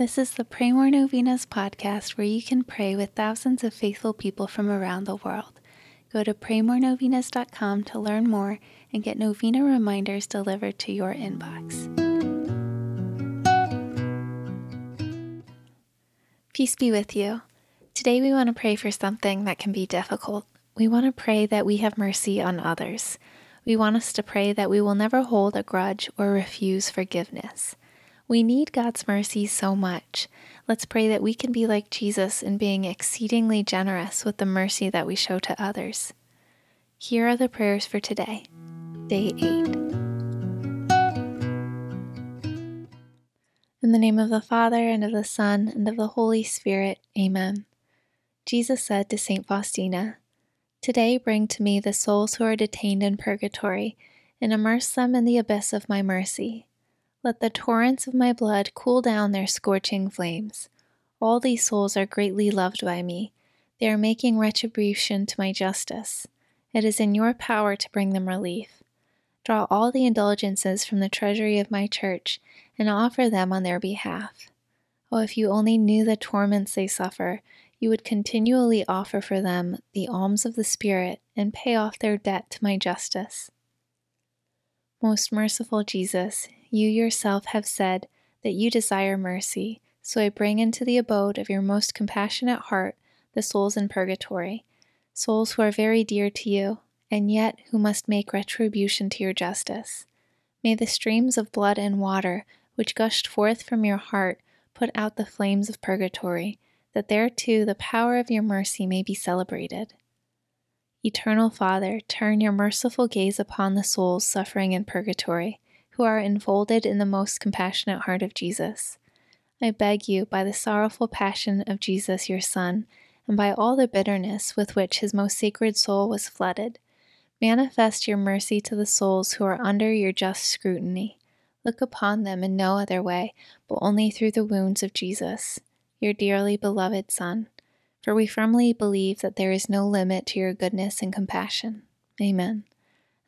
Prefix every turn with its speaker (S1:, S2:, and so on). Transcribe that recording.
S1: This is the Pray More Novenas podcast where you can pray with thousands of faithful people from around the world. Go to praymorenovenas.com to learn more and get novena reminders delivered to your inbox. Peace be with you. Today we want to pray for something that can be difficult. We want to pray that we have mercy on others. We want us to pray that we will never hold a grudge or refuse forgiveness. We need God's mercy so much. Let's pray that we can be like Jesus in being exceedingly generous with the mercy that we show to others. Here are the prayers for today, day 8. In the name of the Father, and of the Son, and of the Holy Spirit, Amen. Jesus said to St. Faustina, Today bring to me the souls who are detained in purgatory, and immerse them in the abyss of my mercy. Let the torrents of my blood cool down their scorching flames. All these souls are greatly loved by me. They are making retribution to my justice. It is in your power to bring them relief. Draw all the indulgences from the treasury of my church and offer them on their behalf. Oh, if you only knew the torments they suffer, you would continually offer for them the alms of the Spirit and pay off their debt to my justice. Most merciful Jesus, you yourself have said that you desire mercy, so I bring into the abode of your most compassionate heart the souls in purgatory, souls who are very dear to you, and yet who must make retribution to your justice. May the streams of blood and water which gushed forth from your heart put out the flames of purgatory, that there too the power of your mercy may be celebrated. Eternal Father, turn your merciful gaze upon the souls suffering in purgatory who are enfolded in the most compassionate heart of Jesus. I beg you, by the sorrowful passion of Jesus your Son, and by all the bitterness with which his most sacred soul was flooded, manifest your mercy to the souls who are under your just scrutiny. Look upon them in no other way, but only through the wounds of Jesus, your dearly beloved Son. For we firmly believe that there is no limit to your goodness and compassion. Amen.